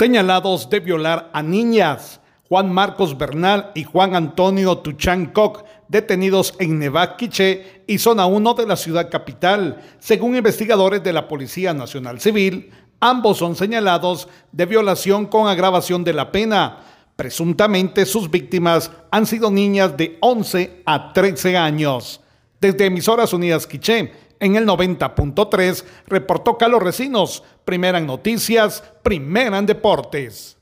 señalados de violar a niñas. Juan Marcos Bernal y Juan Antonio Tuchán detenidos en Nevaquiche y zona 1 de la ciudad capital. Según investigadores de la Policía Nacional Civil, ambos son señalados de violación con agravación de la pena. Presuntamente sus víctimas han sido niñas de 11 a 13 años. Desde Emisoras Unidas Quiché, en el 90.3, reportó Carlos Recinos, primera en noticias, primera en deportes.